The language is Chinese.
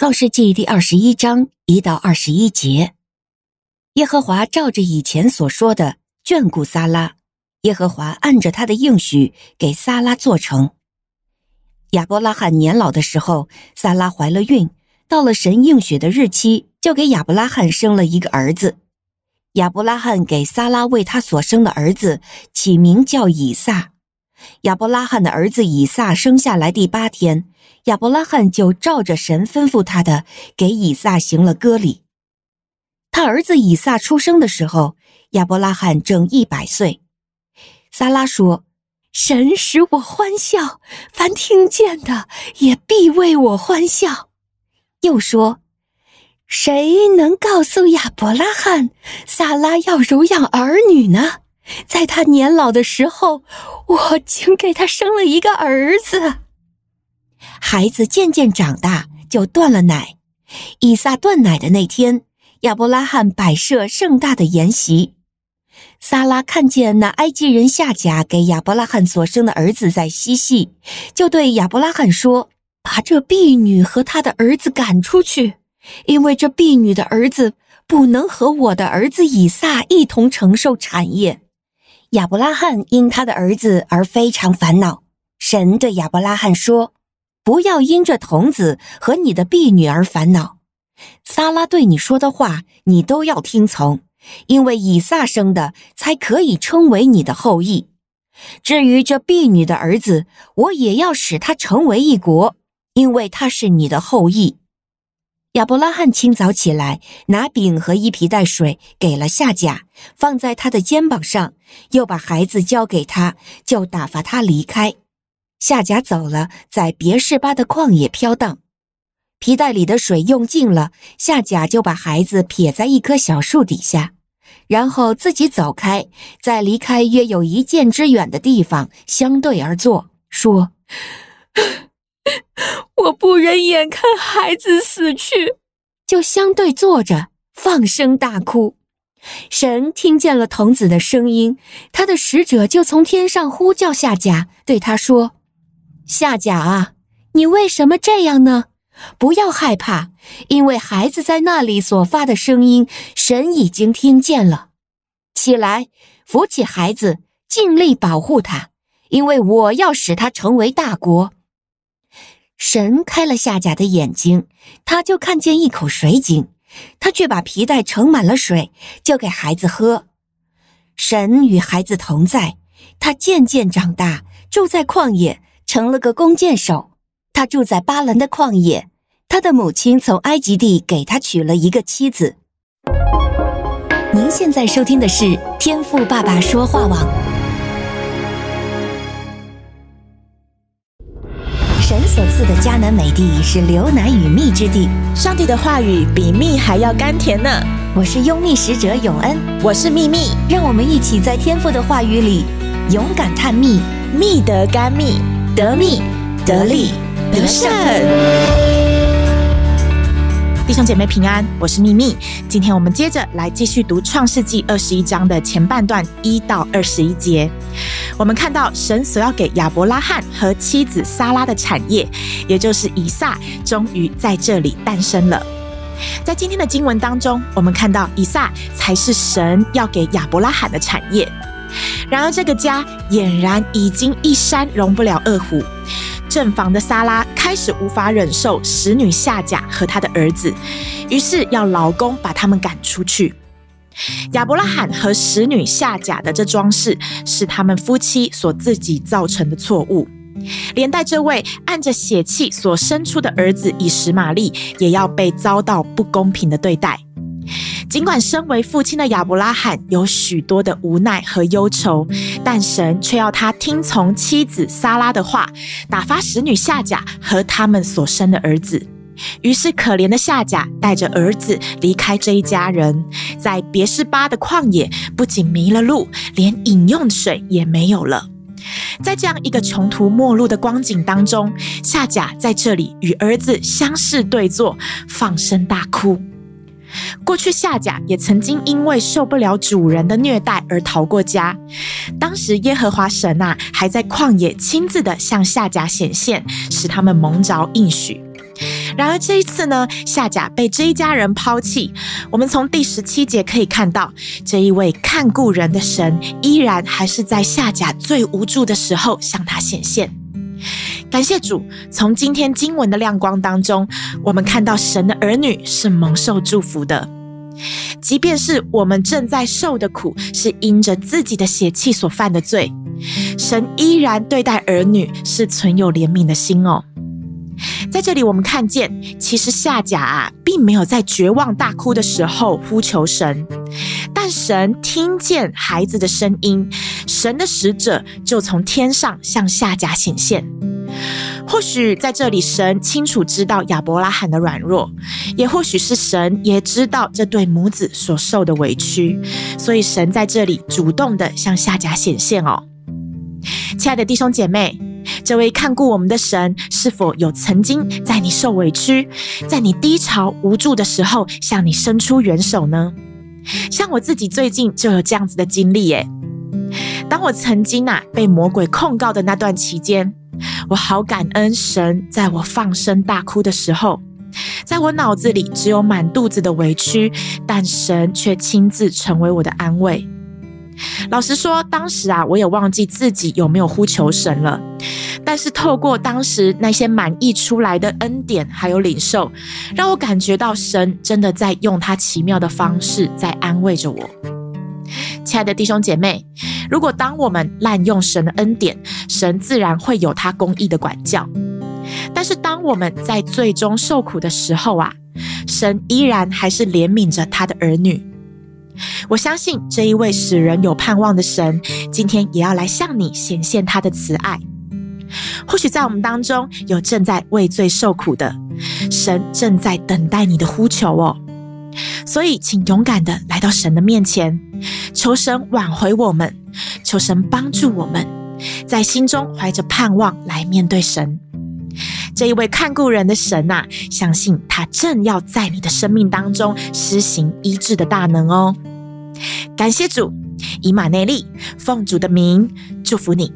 创世纪第二十一章一到二十一节，耶和华照着以前所说的眷顾撒拉，耶和华按着他的应许给撒拉做成。亚伯拉罕年老的时候，撒拉怀了孕，到了神应许的日期，就给亚伯拉罕生了一个儿子。亚伯拉罕给撒拉为他所生的儿子起名叫以撒。亚伯拉罕的儿子以撒生下来第八天，亚伯拉罕就照着神吩咐他的，给以撒行了割礼。他儿子以撒出生的时候，亚伯拉罕正一百岁。撒拉说：“神使我欢笑，凡听见的也必为我欢笑。”又说：“谁能告诉亚伯拉罕，撒拉要乳养儿女呢？”在他年老的时候，我竟给他生了一个儿子。孩子渐渐长大，就断了奶。以撒断奶的那天，亚伯拉罕摆设盛大的筵席。撒拉看见那埃及人夏甲给亚伯拉罕所生的儿子在嬉戏，就对亚伯拉罕说：“把这婢女和她的儿子赶出去，因为这婢女的儿子不能和我的儿子以撒一同承受产业。”亚伯拉罕因他的儿子而非常烦恼。神对亚伯拉罕说：“不要因这童子和你的婢女而烦恼。撒拉对你说的话，你都要听从，因为以撒生的才可以称为你的后裔。至于这婢女的儿子，我也要使他成为一国，因为他是你的后裔。”亚伯拉罕清早起来，拿饼和一皮袋水给了夏甲，放在他的肩膀上，又把孩子交给他，就打发他离开。夏甲走了，在别是巴的旷野飘荡。皮袋里的水用尽了，夏甲就把孩子撇在一棵小树底下，然后自己走开，在离开约有一箭之远的地方相对而坐，说。我不忍眼看孩子死去，就相对坐着，放声大哭。神听见了童子的声音，他的使者就从天上呼叫夏甲，对他说：“夏甲啊，你为什么这样呢？不要害怕，因为孩子在那里所发的声音，神已经听见了。起来，扶起孩子，尽力保护他，因为我要使他成为大国。”神开了夏甲的眼睛，他就看见一口水井，他却把皮袋盛满了水，就给孩子喝。神与孩子同在，他渐渐长大，住在旷野，成了个弓箭手。他住在巴兰的旷野，他的母亲从埃及地给他娶了一个妻子。您现在收听的是天赋爸爸说话网。神所赐的迦南美地是流奶与蜜之地，上帝的话语比蜜还要甘甜呢。我是拥蜜使者永恩，我是蜜蜜，让我们一起在天父的话语里勇敢探蜜，蜜得甘蜜，得蜜得利得胜。弟兄姐妹平安，我是蜜蜜。今天我们接着来继续读创世纪二十一章的前半段一到二十一节。我们看到神所要给亚伯拉罕和妻子撒拉的产业，也就是以撒，终于在这里诞生了。在今天的经文当中，我们看到以撒才是神要给亚伯拉罕的产业。然而，这个家俨然已经一山容不了二虎。正房的撒拉开始无法忍受使女夏甲和她的儿子，于是要老公把他们赶出去。亚伯拉罕和使女夏甲的这桩事，是他们夫妻所自己造成的错误，连带这位按着血气所生出的儿子以实玛利，也要被遭到不公平的对待。尽管身为父亲的亚伯拉罕有许多的无奈和忧愁，但神却要他听从妻子撒拉的话，打发使女夏甲和他们所生的儿子。于是，可怜的夏甲带着儿子离开这一家人，在别是巴的旷野，不仅迷了路，连饮用水也没有了。在这样一个穷途末路的光景当中，夏甲在这里与儿子相视对坐，放声大哭。过去夏甲也曾经因为受不了主人的虐待而逃过家，当时耶和华神啊还在旷野亲自的向夏甲显现，使他们蒙着应许。然而这一次呢，夏甲被这一家人抛弃。我们从第十七节可以看到，这一位看顾人的神依然还是在夏甲最无助的时候向他显现。感谢主，从今天经文的亮光当中，我们看到神的儿女是蒙受祝福的。即便是我们正在受的苦，是因着自己的血气所犯的罪，神依然对待儿女是存有怜悯的心哦。在这里，我们看见，其实夏甲啊，并没有在绝望大哭的时候呼求神，但神听见孩子的声音，神的使者就从天上向夏甲显现。或许在这里，神清楚知道亚伯拉罕的软弱，也或许是神也知道这对母子所受的委屈，所以神在这里主动的向夏甲显现哦。亲爱的弟兄姐妹。这位看顾我们的神，是否有曾经在你受委屈、在你低潮无助的时候，向你伸出援手呢？像我自己最近就有这样子的经历耶。当我曾经啊被魔鬼控告的那段期间，我好感恩神，在我放声大哭的时候，在我脑子里只有满肚子的委屈，但神却亲自成为我的安慰。老实说，当时啊，我也忘记自己有没有呼求神了。但是透过当时那些满溢出来的恩典，还有领受，让我感觉到神真的在用他奇妙的方式在安慰着我。亲爱的弟兄姐妹，如果当我们滥用神的恩典，神自然会有他公义的管教。但是当我们在最终受苦的时候啊，神依然还是怜悯着他的儿女。我相信这一位使人有盼望的神，今天也要来向你显现他的慈爱。或许在我们当中有正在畏罪受苦的，神正在等待你的呼求哦。所以，请勇敢的来到神的面前，求神挽回我们，求神帮助我们，在心中怀着盼望来面对神。这一位看顾人的神呐、相信他正要在你的生命当中施行医治的大能哦。感谢主，以马内利，奉主的名祝福你。